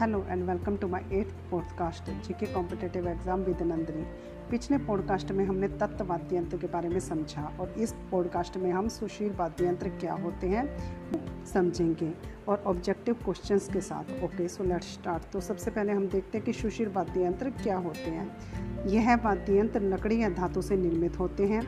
Hello and welcome to my at podcast GK competitive exam with Nandini पिछले podcast में हमने तत्व वाद्य यंत्र के बारे में समझा और इस पॉडकास्ट में हम सुशील वाद्य यंत्र क्या होते हैं समझेंगे और ऑब्जेक्टिव क्वेश्चंस के साथ। ओके सो लेट स्टार्ट तो सबसे पहले हम देखते हैं कि सुशील वाद्य यंत्र क्या होते हैं। यह वाद्य यंत्र लकड़ी या धातु से निर्मित होते हैं।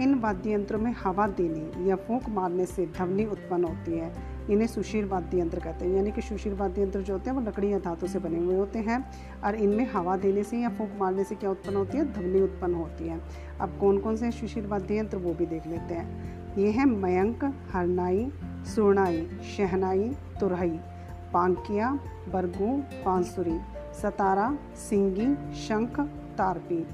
इन वाद्य यंत्रों में हवा देने या फूंक मारने से ध्वनि उत्पन्न होती है। इन्हें सुशीर वाद्य यंत्र कहते हैं। यानी कि सुशील वाद्य यंत्र जो होते हैं, वो लकड़ी या धातु से बने हुए होते हैं और इनमें हवा देने से या फूक मारने से क्या उत्पन्न होती है? ध्वनि उत्पन्न होती है। अब कौन कौन से सुशीर वाद्य यंत्र, वो भी देख लेते हैं। ये है मयंक, हरनाई, सुरनाई, शहनाई तुरहई पांकिया, बरगू, बांसुरी, सतारा, सिंगी, शंख, तारपी,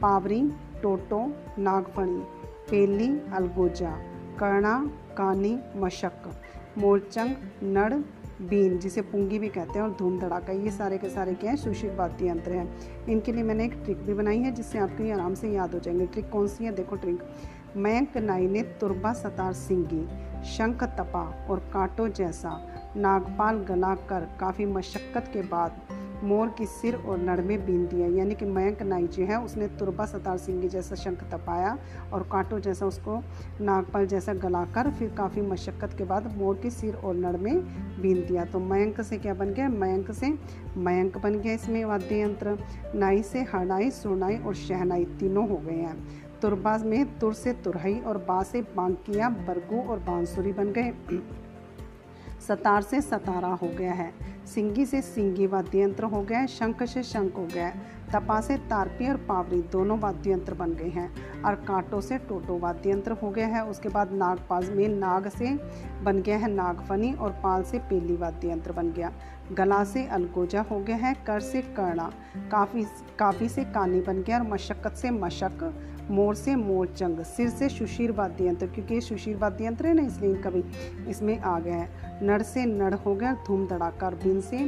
पावरी, टोटो नागफणी पेली, अलगोजा, कर्णा, कानी, मशक। मोरचंग नड़ बीन, जिसे पुंगी भी कहते हैं, और धूम धड़ाका, ये सारे के सारे क्या हैं सुशील वाद्य यंत्र हैं। इनके लिए मैंने एक ट्रिक भी बनाई है, जिससे आपको ये आराम से याद हो जाएँगे। ट्रिक कौन सी है? देखो ट्रिक। मयंक नाई ने तुरबा सतार सिंगी, शंख तपा और कांटो जैसा, नागपाल गला कर काफ़ी मशक्क़त के बाद मोर की सिर और नड़ में बीन दिया, यानी कि मयंक नाई जो है, उसने तुरबा सतार सिंगी जैसा शंख तपाया और कांटो जैसा उसको नागपाल जैसा गलाकर फिर काफ़ी मशक्क़त के बाद मोर की सिर और नड़ में बीन दिया। तो मयंक से क्या बन गया? मयंक से मयंक बन गया इसमें वाद्य यंत्र। नाई से हड़ाई सुनाई और शहनाई तीनों हो गए हैं। तुरबा में तुर से तुरहई और बा से बांकिया, बरगू और बांसुरी बन गए। सतार से सतारा हो गया है। सिंगी से सिंगी वाद्य यंत्र हो गया शंख से शंख हो गया। तपा से तारपी और पावरी दोनों वाद्य यंत्र बन गए हैं। और कांटो से टोटो वाद्य यंत्र हो गया है। उसके बाद नागपाल में नाग से बन गया है नागफनी और पाल से पेली वाद्य यंत्र बन गया। गला से अलगोजा हो गया है, कर से कर्णा, काफ़ी काफ़ी से कानी बन गया और मशक्क़त से मशक मोर से मोरचंग, सिर से सुशीर वाद्य यंत्र क्योंकि ये सुशीर वाद्य यंत्र है ना, इसलिए कभी इसमें आ गया है। नड़ से नड़ हो गया, धूम धड़ाका और बीन से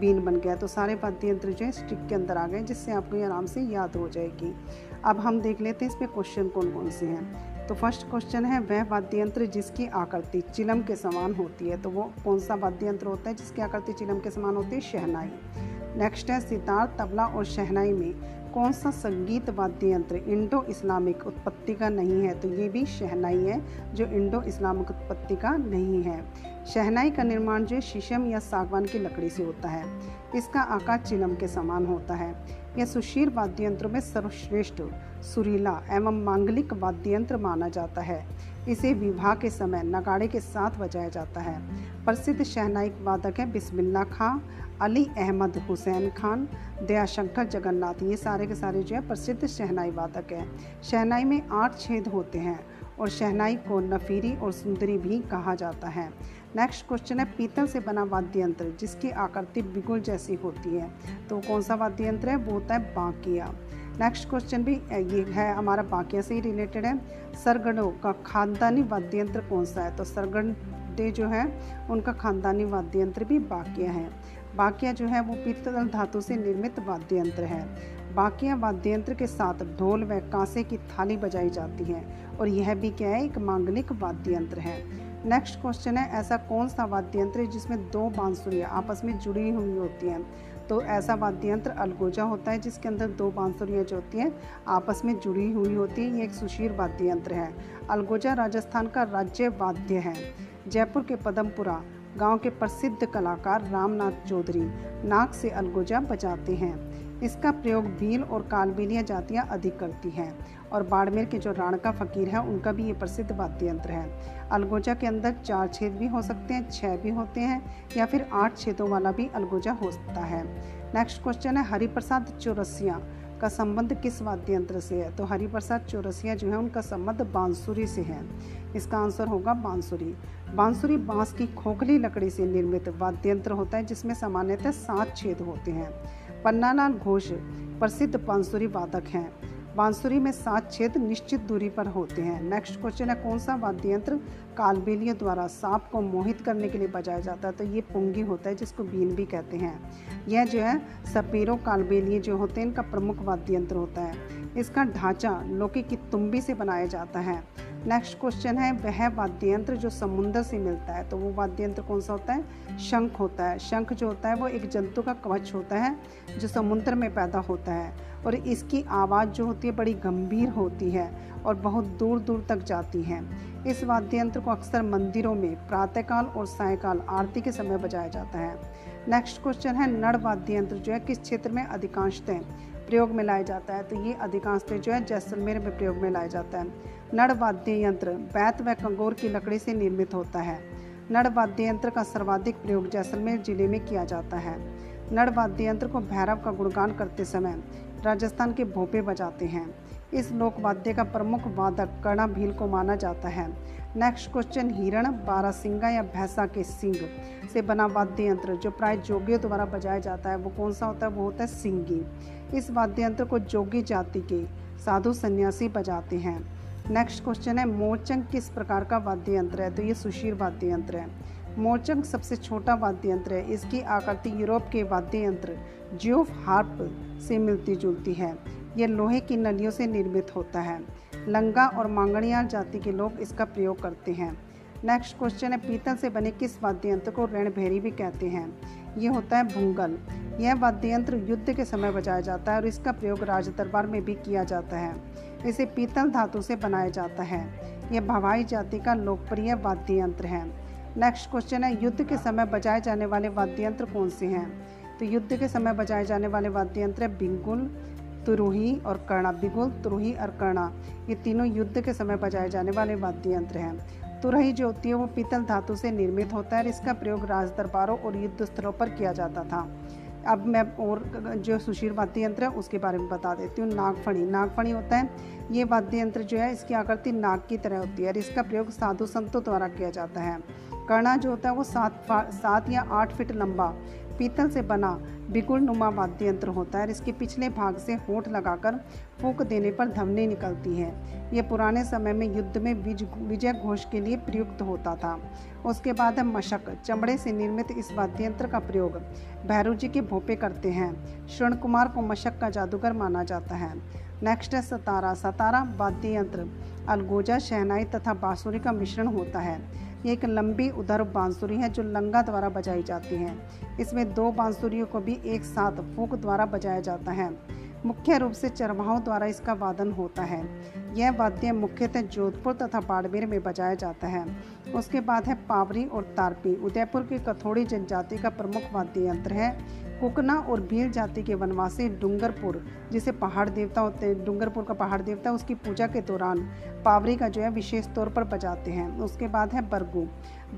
बीन बन गया। तो सारे वाद्य यंत्र जो है स्टिक के अंदर आ गए जिससे आपको ये आराम से याद हो जाएगी। अब हम देख लेते हैं इसमें क्वेश्चन कौन कौन से हैं। तो फ़र्स्ट क्वेश्चन है, वह वाद्य यंत्र जिसकी आकृति चिलम के समान होती है। तो वो कौन सा वाद्य यंत्र होता है जिसकी आकृति चिलम के समान होती है? शहनाई। नेक्स्ट है, सितार, तबला और शहनाई में कौन सा संगीत वाद्य यंत्र इंडो इस्लामिक उत्पत्ति का नहीं है? तो ये भी शहनाई है, जो इंडो इस्लामिक उत्पत्ति का नहीं है। शहनाई का निर्माण जो शीशम या सागवान की लकड़ी से होता है, इसका आकार चिलम के समान होता है। यह सुशीर वाद्य यंत्रों में सर्वश्रेष्ठ सुरीला एवं मांगलिक वाद्य यंत्र माना जाता है। इसे विवाह के समय नगाड़े के साथ बजाया जाता है। प्रसिद्ध शहनाई वादक है बिस्मिल्ला खां, अली अहमद हुसैन खान, दयाशंकर जगन्नाथ। ये सारे के सारे जो है प्रसिद्ध शहनाई वादक हैं। शहनाई में आठ छेद होते हैं और शहनाई को नफीरी और सुंदरी भी कहा जाता है। नेक्स्ट क्वेश्चन है, पीतल से बना वाद्य यंत्र जिसकी आकृति बिगुल जैसी होती है। तो कौन सा वाद्य यंत्र है? वो होता है बाकिया। नेक्स्ट क्वेश्चन भी ये है, हमारा बाकिया से ही रिलेटेड है। सरगढ़ों का खानदानी वाद्य यंत्र कौन सा है? तो सरगढ़ जो है, उनका खानदानी वाद्य यंत्र भी बाकिया है। बाकिया जो है, वो पीतल धातु से निर्मित वाद्य यंत्र है। बाकिया वाद्य यंत्र के साथ ढोल व कांसे की थाली बजाई जाती है और यह भी क्या है, एक मांगलिक वाद्य यंत्र है। नेक्स्ट क्वेश्चन है, ऐसा कौन सा वाद्य यंत्र है जिसमें दो बांसुरियाँ आपस में जुड़ी हुई होती हैं? तो ऐसा वाद्य यंत्र अलगोजा होता है, जिसके अंदर दो बांसुरियाँ जो होती हैं, आपस में जुड़ी हुई होती हैं। ये एक सुशीर वाद्य यंत्र है। अलगोजा राजस्थान का राज्य वाद्य है। जयपुर के पदमपुरा। गाँव के प्रसिद्ध कलाकार रामनाथ चौधरी नाक से अलगोजा बजाते हैं। इसका प्रयोग भील और कालबेलिया जातियाँ अधिक करती हैं और बाड़मेर के जो राणका फ़कीर हैं, उनका भी ये प्रसिद्ध वाद्य यंत्र है। अलगोजा के अंदर चार छेद भी हो सकते हैं छः भी होते हैं या फिर आठ छेदों वाला भी अलगोजा हो सकता है। नेक्स्ट क्वेश्चन है, हरिप्रसाद चौरसिया। का संबंध किस वाद्य यंत्र से है? तो हरिप्रसाद चौरसिया जो है, उनका संबंध बांसुरी से है। इसका आंसर होगा बांसुरी। बांसुरी बाँस की खोखली लकड़ी से निर्मित वाद्य यंत्र होता है, जिसमें सामान्यतः सात छेद होते हैं। पन्नालाल घोष प्रसिद्ध बांसुरी वादक हैं। बांसुरी में सात छेद निश्चित दूरी पर होते हैं। नेक्स्ट क्वेश्चन है, कौन सा वाद्य यंत्र कालबेलियों द्वारा सांप को मोहित करने के लिए बजाया जाता है? तो ये पुंगी होता है, जिसको बीन भी कहते हैं। यह जो है, सपेरों कालबेलिए जो होते हैं, इनका प्रमुख वाद्य यंत्र होता है। इसका ढांचा लोके की तुम्बी से बनाया जाता है। नेक्स्ट क्वेश्चन है, वह वाद्य यंत्र जो समुद्र से मिलता है तो वो वाद्य यंत्र कौन सा होता है? शंख होता है। शंख जो होता है, वो एक जंतु का कवच होता है, जो समुद्र में पैदा होता है। और इसकी आवाज़ जो होती है, बड़ी गंभीर होती है और बहुत दूर दूर तक जाती है। इस वाद्य यंत्र को अक्सर मंदिरों में प्रातःकाल और सायकाल, आरती के समय बजाया जाता है। नेक्स्ट क्वेश्चन है नड़ वाद्य यंत्र जो है, किस क्षेत्र में अधिकांशतः प्रयोग में लाया जाता है तो ये अधिकांशतः जो है, जैसलमेर में प्रयोग में लाया जाता है। नड़ वाद्य यंत्र बैत व कंगोर की लकड़ी से निर्मित होता है। नड़ वाद्य यंत्र का सर्वाधिक प्रयोग जैसलमेर ज़िले में किया जाता है। नड़ वाद्य यंत्र को भैरव का गुणगान करते समय राजस्थान के भोपे बजाते हैं। इस लोकवाद्य का प्रमुख वादक कर्णा भील को माना जाता है। नेक्स्ट क्वेश्चन हिरण, बारासिंगा या भैंसा के सिंग से बना वाद्य यंत्र, जो प्राय जोगियों द्वारा बजाया जाता है, वो कौन सा होता है? वो होता है सिंगी। इस वाद्य यंत्र को जोगी जाति के साधु सन्यासी बजाते हैं। नेक्स्ट क्वेश्चन है मोरचंग किस प्रकार का वाद्य यंत्र है? तो ये सुशीर वाद्य यंत्र है। मोरचंग सबसे छोटा वाद्य यंत्र है। इसकी आकृति यूरोप के वाद्य यंत्र, जियोफ हार्प से मिलती जुलती है। यह लोहे की नलियों से निर्मित होता है। लंगा और मांगणियार जाति के लोग इसका प्रयोग करते हैं। नेक्स्ट क्वेश्चन है, पीतल से बने किस वाद्य यंत्र को रणभैरी भी कहते हैं? ये होता है भूंगल। यह वाद्य यंत्र युद्ध के समय बजाया जाता है और इसका प्रयोग राज दरबार में भी किया जाता है। इसे पीतल धातु से बनाया जाता है। यह भवाई जाति का लोकप्रिय वाद्य यंत्र है। नेक्स्ट क्वेश्चन है, युद्ध के समय बजाए जाने वाले वाद्य यंत्र कौन से हैं? तो युद्ध के समय बजाए जाने वाले वाद्य यंत्र है बिंगुल तुरुही और कर्णा, बिगुल, तुरुही और कर्णा, ये तीनों युद्ध के समय बजाए जाने वाले वाद्य यंत्र हैं। तुरही जो होती है वो पीतल धातु से निर्मित होता है और इसका प्रयोग राज दरबारों और युद्ध स्थलों पर किया जाता था। अब मैं और जो सुशीर वाद्य यंत्र है, उसके बारे में बता देती हूँ। नागफणी नागफणी होता है। ये वाद्य यंत्र जो है, इसकी आकृति नाग की तरह होती है और इसका प्रयोग साधु संतों द्वारा किया जाता है। कर्णा जो होता है, वो सात सात या आठ फीट लंबा, पीतल से बना बिगुल नुमा वाद्य यंत्र होता है और इसके पिछले भाग से होठ लगाकर फूक देने पर धमनी निकलती है। ये पुराने समय में युद्ध में विजय घोष के लिए प्रयुक्त होता था। उसके बाद है मशक, चमड़े से निर्मित इस वाद्य यंत्र का प्रयोग भैरू जी के भोपे करते हैं। श्रण कुमार को मशक का जादूगर माना जाता है। नेक्स्ट है सतारा। सतारा वाद्य यंत्र अलगोजा, शहनाई तथा बांसुरी का मिश्रण होता है। ये एक लंबी उधर बांसुरी है जो लंगा द्वारा बजाई जाती है। इसमें दो बांसुरियों को भी एक साथ फूक द्वारा बजाया जाता है। मुख्य रूप से चरवाहों द्वारा इसका वादन होता है। यह वाद्य मुख्यतः जोधपुर तथा बाड़मेर में बजाया जाता है। उसके बाद है पावरी और तारपी। उदयपुर की कथोड़ी जनजाति का प्रमुख वाद्य यंत्र है। कुकना और भील जाति के वनवासी डूंगरपुर, जिसे पहाड़ देवता होते हैं, डूंगरपुर का पहाड़ देवता, उसकी पूजा के दौरान पावरी का जो है विशेष तौर पर बजाते हैं। उसके बाद है बरगू।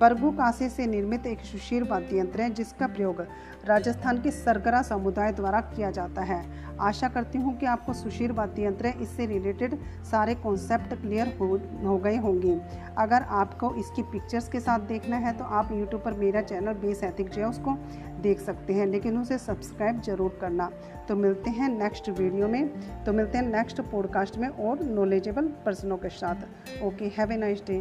बरगू कांसे से निर्मित एक सुशीर वाद्य यंत्र है, जिसका प्रयोग राजस्थान के सरगरा समुदाय द्वारा किया जाता है। आशा करती हूँ कि आपको सुशीर वाद्य यंत्र इससे रिलेटेड सारे कॉन्सेप्ट क्लियर हो हो गए होंगे। अगर आपको इसकी पिक्चर्स के साथ देखना है तो आप यूट्यूब पर मेरा चैनल बेस एथिक जो है, उसको देख सकते हैं। लेकिन उसे सब्सक्राइब ज़रूर करना। तो मिलते हैं नेक्स्ट वीडियो में। तो मिलते हैं नेक्स्ट पॉडकास्ट में और नॉलेजेबल पर्सनों के साथ। Okay have a nice day